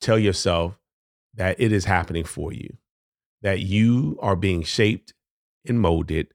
tell yourself that it is happening for you, that you are being shaped and molded.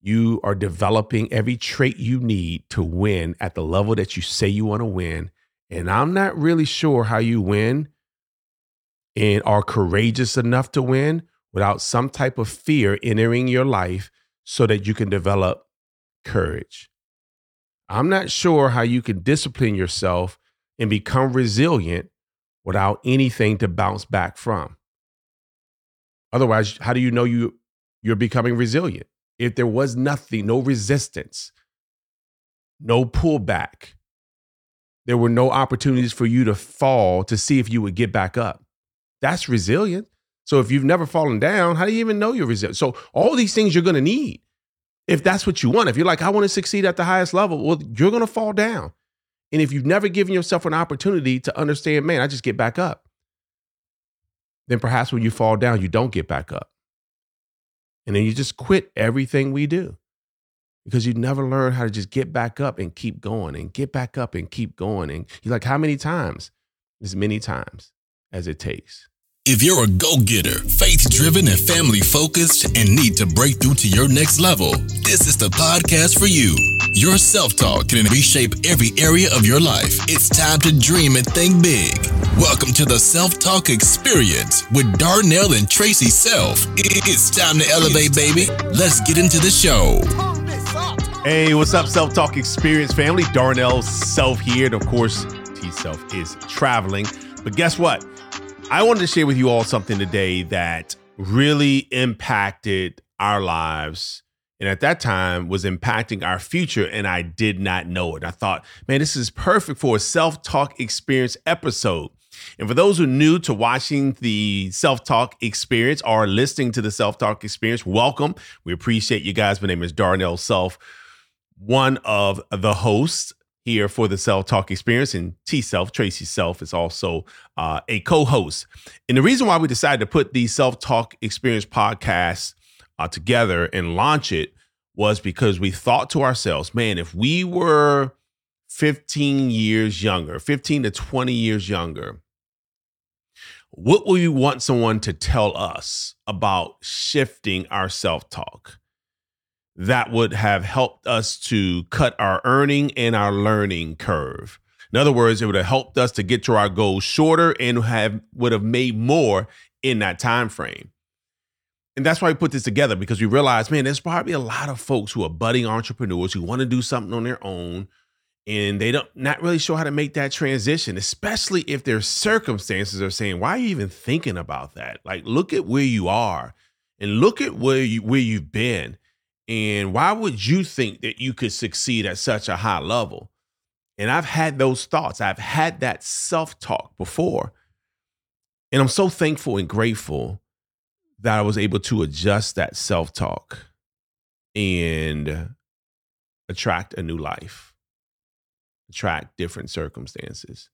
You are developing every trait you need to win at the level that you say you want to win. And I'm not really sure how you win and are courageous enough to win without some type of fear entering your life so that you can develop courage. I'm not sure how you can discipline yourself and become resilient without anything to bounce back from. Otherwise, how do you know you you're becoming resilient? If there was nothing, no resistance, no pullback, there were no opportunities for you to fall to see if you would get back up. That's resilient. So if you've never fallen down, how do you even know you're resilient? So all these things you're going to need if that's what you want. If you're like, I want to succeed at the highest level, well, you're going to fall down. And if you've never given yourself an opportunity to understand, man, I just get back up, then perhaps when you fall down, you don't get back up. And then you just quit everything we do because you never learn how to just get back up and keep going and get back up and keep going. And you're like, how many times? As many times as it takes. If you're a go getter, faith driven, and family focused, and need to break through to your next level, this is the podcast for you. Your self talk can reshape every area of your life. It's time to dream and think big. Welcome to the Self Talk Experience with Darnell and Traci Self. It's time to elevate, baby. Let's get into the show. Hey, what's up, Self Talk Experience family? Darnell Self here. And of course, T Self is traveling. But guess what? I wanted to share with you all something today that really impacted our lives and at that time was impacting our future and I did not know it. I thought, man, this is perfect for a self-talk experience episode. And for those who are new to watching the self-talk experience or listening to the self-talk experience, welcome. We appreciate you guys. My name is Darnell Self, one of the hosts here for the Self Talk Experience, and T Self, Traci Self, is also uh, a co host. And the reason why we decided to put the Self Talk Experience podcast uh, together and launch it was because we thought to ourselves, man, if we were 15 years younger, 15 to 20 years younger, what would we want someone to tell us about shifting our self talk? that would have helped us to cut our earning and our learning curve. In other words, it would have helped us to get to our goals shorter and have would have made more in that time frame. And that's why we put this together because we realized, man, there's probably a lot of folks who are budding entrepreneurs who want to do something on their own and they don't not really sure how to make that transition, especially if their circumstances are saying, "Why are you even thinking about that?" Like, look at where you are and look at where you where you've been and why would you think that you could succeed at such a high level? And I've had those thoughts. I've had that self talk before. And I'm so thankful and grateful that I was able to adjust that self talk and attract a new life, attract different circumstances.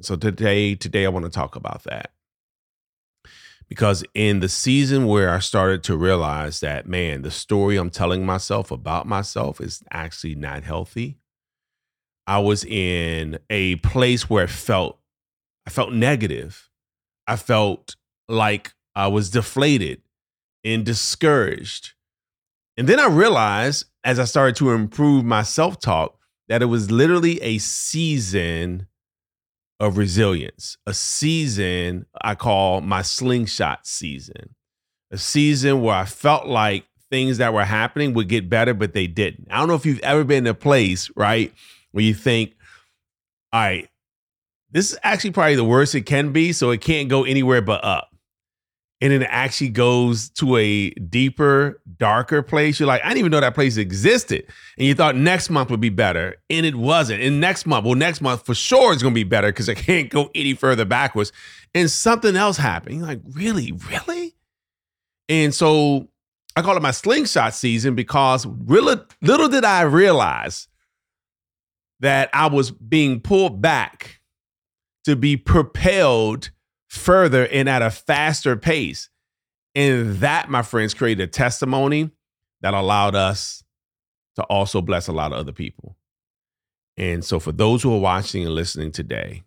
So today, today I want to talk about that because in the season where I started to realize that, man, the story I'm telling myself about myself is actually not healthy. I was in a place where I felt I felt negative. I felt like I was deflated and discouraged. And then I realized as I started to improve my self-talk that it was literally a season of resilience, a season I call my slingshot season, a season where I felt like things that were happening would get better, but they didn't. I don't know if you've ever been in a place, right, where you think, all right, this is actually probably the worst it can be, so it can't go anywhere but up and then it actually goes to a deeper, darker place. You're like, I didn't even know that place existed. And you thought next month would be better, and it wasn't. And next month, well, next month for sure it's gonna be better because I can't go any further backwards. And something else happened. You're like, really, really? And so I call it my slingshot season because really, little did I realize that I was being pulled back to be propelled further and at a faster pace. And that, my friends, created a testimony that allowed us to also bless a lot of other people. And so, for those who are watching and listening today,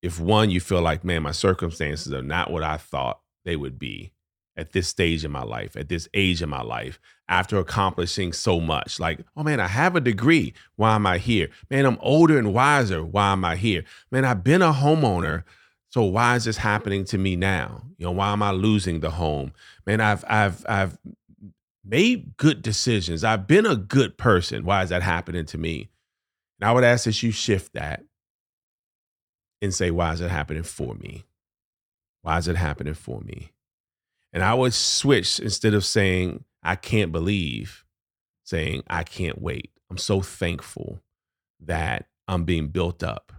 if one, you feel like, man, my circumstances are not what I thought they would be at this stage in my life, at this age in my life, after accomplishing so much. Like, oh man, I have a degree. Why am I here? Man, I'm older and wiser. Why am I here? Man, I've been a homeowner. So why is this happening to me now? You know, why am I losing the home? Man, I've I've I've made good decisions. I've been a good person. Why is that happening to me? And I would ask that you shift that and say, why is it happening for me? Why is it happening for me? And I would switch instead of saying, I can't believe, saying, I can't wait. I'm so thankful that I'm being built up,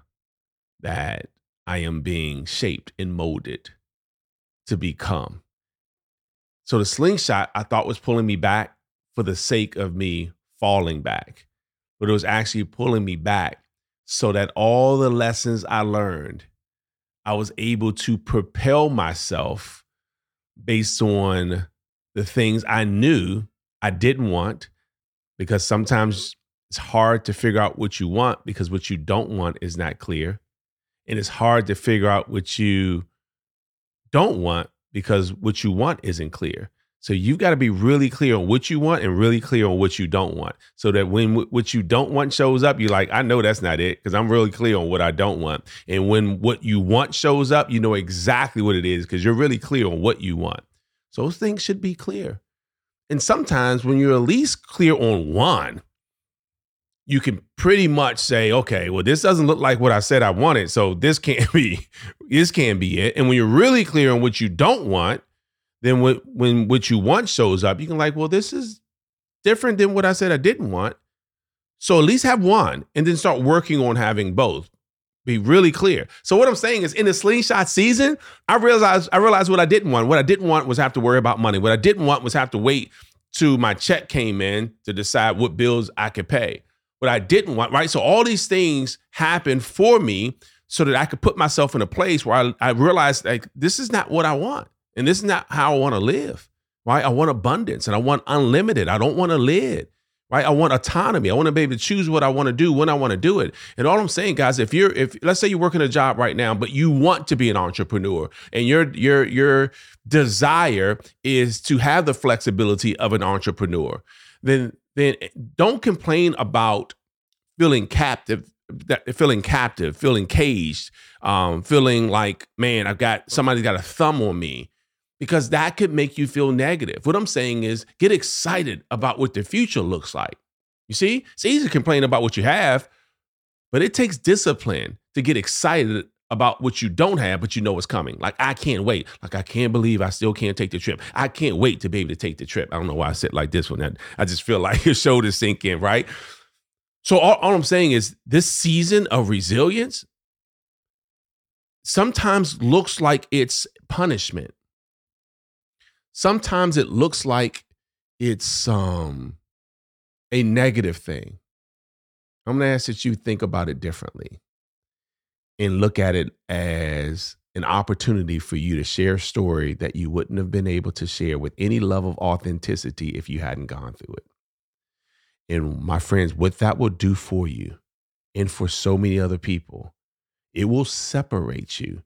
that I am being shaped and molded to become. So the slingshot I thought was pulling me back for the sake of me falling back, but it was actually pulling me back so that all the lessons I learned, I was able to propel myself based on the things I knew I didn't want, because sometimes it's hard to figure out what you want because what you don't want is not clear. And it's hard to figure out what you don't want because what you want isn't clear. So you've got to be really clear on what you want and really clear on what you don't want. So that when what you don't want shows up, you're like, I know that's not it because I'm really clear on what I don't want. And when what you want shows up, you know exactly what it is because you're really clear on what you want. So those things should be clear. And sometimes when you're at least clear on one, you can pretty much say, okay, well, this doesn't look like what I said I wanted. So this can't be, this can't be it. And when you're really clear on what you don't want, then when, when what you want shows up, you can like, well, this is different than what I said I didn't want. So at least have one and then start working on having both. Be really clear. So what I'm saying is in the slingshot season, I realized I realized what I didn't want. What I didn't want was have to worry about money. What I didn't want was have to wait to my check came in to decide what bills I could pay. What I didn't want, right? So all these things happened for me so that I could put myself in a place where I, I realized like this is not what I want. And this is not how I want to live, right? I want abundance and I want unlimited. I don't want to live, right? I want autonomy. I want to be able to choose what I want to do when I want to do it. And all I'm saying, guys, if you're, if let's say you're working a job right now, but you want to be an entrepreneur and your, your, your desire is to have the flexibility of an entrepreneur, then, then don't complain about feeling captive that feeling captive, feeling caged, um, feeling like, man, I've got somebody's got a thumb on me because that could make you feel negative. What I'm saying is get excited about what the future looks like. You see, it's easy to complain about what you have, but it takes discipline to get excited about what you don't have, but you know it's coming. Like, I can't wait. Like, I can't believe I still can't take the trip. I can't wait to be able to take the trip. I don't know why I said like this one. I just feel like your shoulders sink in, right? So, all, all I'm saying is this season of resilience sometimes looks like it's punishment sometimes it looks like it's um a negative thing. I'm going to ask that you think about it differently and look at it as an opportunity for you to share a story that you wouldn't have been able to share with any level of authenticity if you hadn't gone through it. And my friends, what that will do for you and for so many other people, it will separate you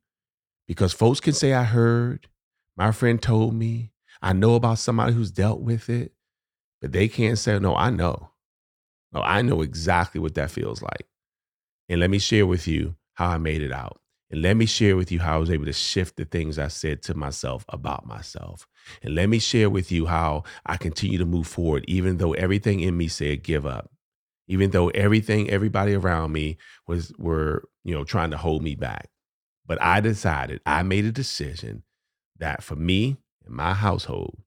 because folks can say, I heard, my friend told me, I know about somebody who's dealt with it, but they can't say, no, I know. No, I know exactly what that feels like. And let me share with you how I made it out. And let me share with you how I was able to shift the things I said to myself about myself. And let me share with you how I continue to move forward, even though everything in me said give up, even though everything, everybody around me was were, you know, trying to hold me back. But I decided, I made a decision that for me, and my household,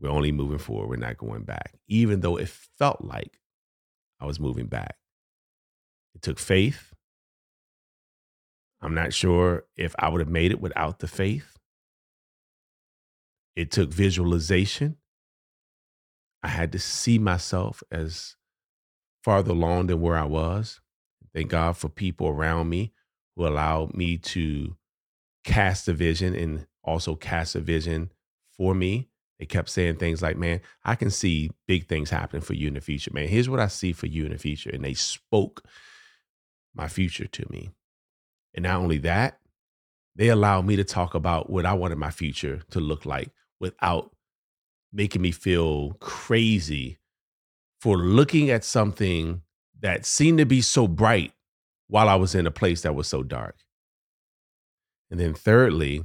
we're only moving forward. We're not going back, even though it felt like I was moving back. It took faith. I'm not sure if I would have made it without the faith. It took visualization. I had to see myself as farther along than where I was. Thank God for people around me who allowed me to cast a vision and also cast a vision for me. They kept saying things like, man, I can see big things happening for you in the future, man. Here's what I see for you in the future. And they spoke my future to me. And not only that, they allowed me to talk about what I wanted my future to look like without making me feel crazy for looking at something that seemed to be so bright while I was in a place that was so dark. And then, thirdly,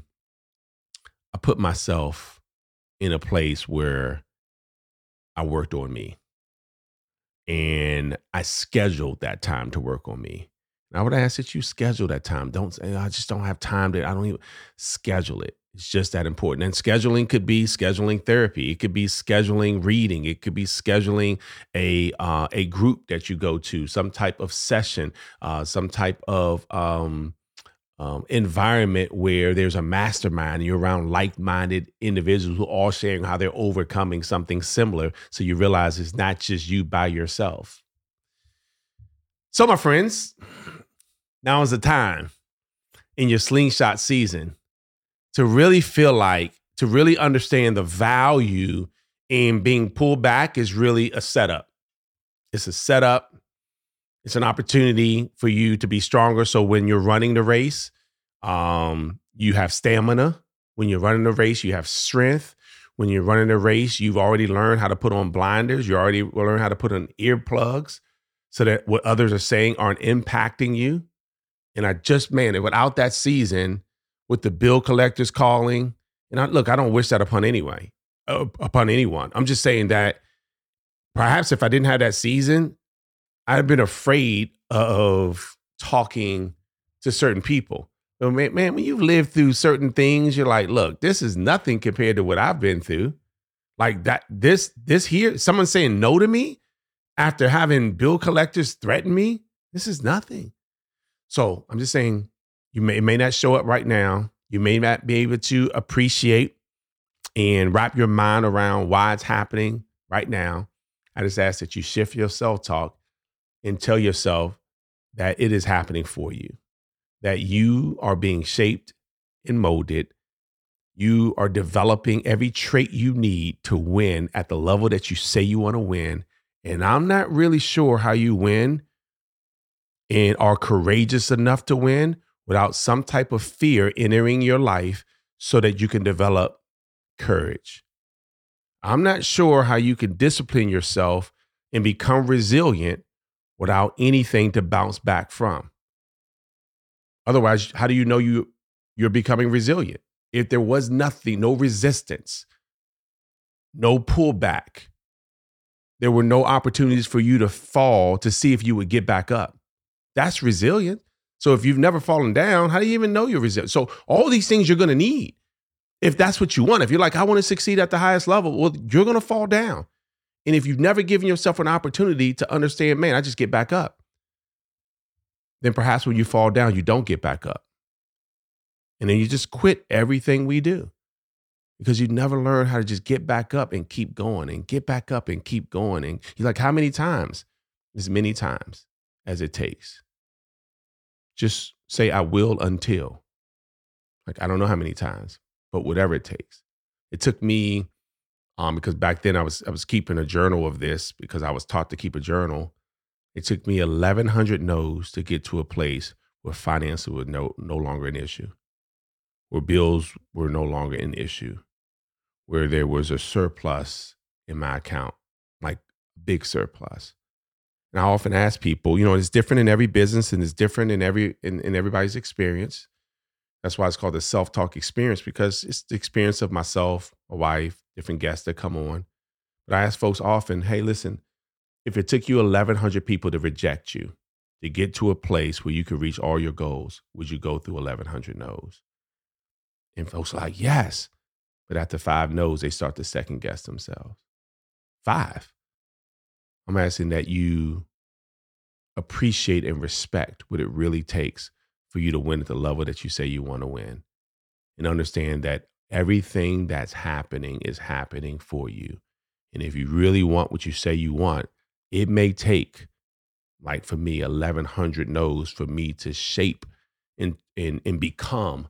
I put myself in a place where I worked on me and I scheduled that time to work on me. I would ask that you schedule that time. Don't say, I just don't have time to, I don't even schedule it. It's just that important. And scheduling could be scheduling therapy. It could be scheduling reading. It could be scheduling a uh, a group that you go to, some type of session, uh, some type of um, um, environment where there's a mastermind and you're around like-minded individuals who are all sharing how they're overcoming something similar. So you realize it's not just you by yourself. So, my friends, now is the time in your slingshot season to really feel like, to really understand the value in being pulled back is really a setup. It's a setup it's an opportunity for you to be stronger. So when you're running the race, um, you have stamina. When you're running the race, you have strength. When you're running the race, you've already learned how to put on blinders. You already learned how to put on earplugs so that what others are saying aren't impacting you. And I just, man, without that season, with the bill collectors calling, and I, look, I don't wish that upon anyway, uh, upon anyone. I'm just saying that perhaps if I didn't have that season, I'd have been afraid of talking to certain people. Man, man, when you've lived through certain things, you're like, look, this is nothing compared to what I've been through. Like that, this, this here, someone saying no to me after having bill collectors threaten me, this is nothing. So I'm just saying, you may may not show up right now. You may not be able to appreciate and wrap your mind around why it's happening right now. I just ask that you shift your self talk and tell yourself that it is happening for you, that you are being shaped and molded. You are developing every trait you need to win at the level that you say you want to win. And I'm not really sure how you win and are courageous enough to win without some type of fear entering your life so that you can develop courage. I'm not sure how you can discipline yourself and become resilient without anything to bounce back from. Otherwise, how do you know you you're becoming resilient? If there was nothing, no resistance, no pullback, there were no opportunities for you to fall to see if you would get back up. That's resilient. So if you've never fallen down, how do you even know you're resilient? So all these things you're going to need. If that's what you want, if you're like, I want to succeed at the highest level, well, you're going to fall down. And if you've never given yourself an opportunity to understand, man, I just get back up, then perhaps when you fall down, you don't get back up. And then you just quit everything we do because you never learn how to just get back up and keep going and get back up and keep going. And you're like, how many times? As many times as it takes. Just say, I will until. Like, I don't know how many times, but whatever it takes. It took me um, because back then I was I was keeping a journal of this because I was taught to keep a journal. It took me 1,100 no's to get to a place where finances were no no longer an issue, where bills were no longer an issue, where there was a surplus in my account, like big surplus. And I often ask people, you know, it's different in every business and it's different in every in, in everybody's experience. That's why it's called the self-talk experience because it's the experience of myself, my wife, different guests that come on. But I ask folks often, hey, listen, if it took you 1,100 people to reject you to get to a place where you could reach all your goals, would you go through 1,100 no's? And folks are like, yes. But after five no's, they start to second guess themselves. Five. I'm asking that you appreciate and respect what it really takes for you to win at the level that you say you want to win. And understand that everything that's happening is happening for you. And if you really want what you say you want, it may take, like for me, 1100 no's for me to shape and, and, and become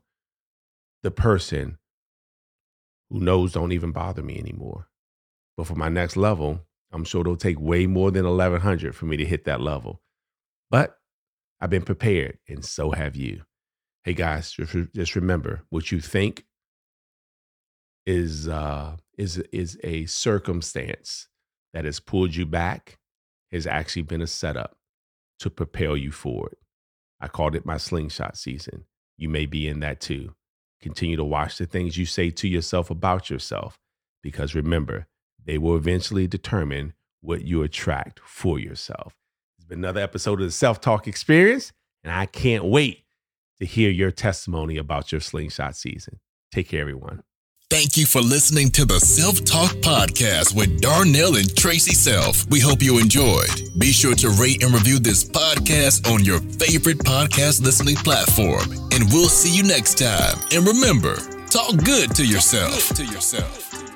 the person who knows don't even bother me anymore. But for my next level, I'm sure it'll take way more than 1100 for me to hit that level. But I've been prepared, and so have you. Hey guys, just, remember what you think is uh, is is a circumstance that has pulled you back has actually been a setup to propel you forward. I called it my slingshot season. You may be in that too. Continue to watch the things you say to yourself about yourself because remember, they will eventually determine what you attract for yourself. It's been another episode of the Self Talk Experience, and I can't wait to hear your testimony about your slingshot season. Take care, everyone. Thank you for listening to the Self Talk Podcast with Darnell and Traci Self. We hope you enjoyed. Be sure to rate and review this podcast on your favorite podcast listening platform. And we'll see you next time. And remember, talk good to yourself. Good to yourself.